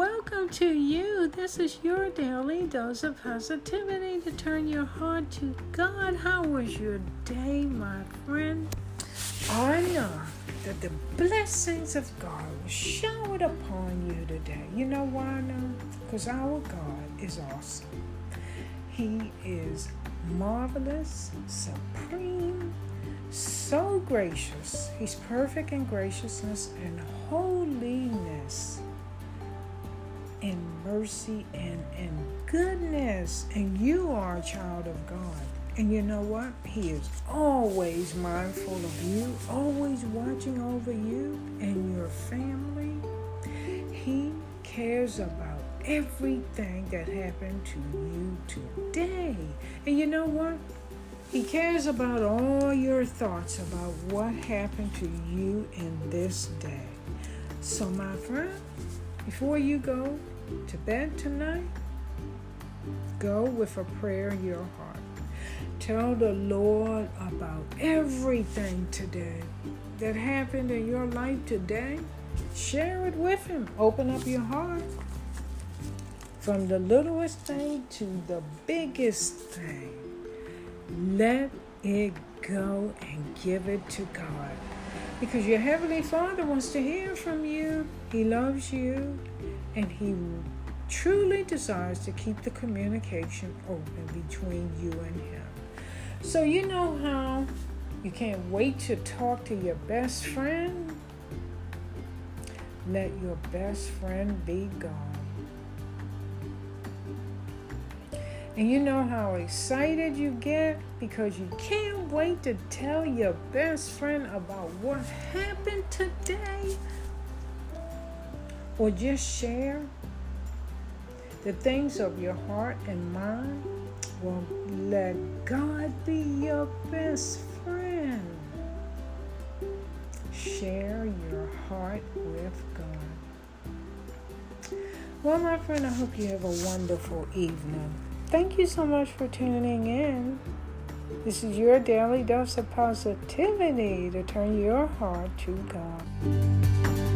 out to you. This is your daily dose of positivity to turn your heart to God. How was your day, my friend? I know that the blessings of God will showered upon you today. You know why I know? Because our God is awesome. He is marvelous, supreme, so gracious. He's perfect in graciousness and in mercy and in goodness. And you are a child of God. And you know what? He is always mindful of you, always watching over you and your family. He cares about everything that happened to you today. And you know what? He cares about all your thoughts about what happened to you in this day. So, my friend, before you go to bed tonight, go with a prayer in your heart. Tell the Lord about everything today that happened in your life today. Share it with Him. Open up your heart. From the littlest thing to the biggest thing. Let it go and give it to God. Because your Heavenly Father wants to hear from you. He loves you and He truly desires to keep the communication open between you and Him. So, you know how you can't wait to talk to your best friend? Let your best friend be God. And you know how excited you get because you can't wait to tell your best friend about what happened today? Or just share the things of your heart and mind? Well, let God be your best friend. Share your heart with God. Well, my friend, I hope you have a wonderful evening. Thank you so much for tuning in. This is your daily dose of positivity to turn your heart to God.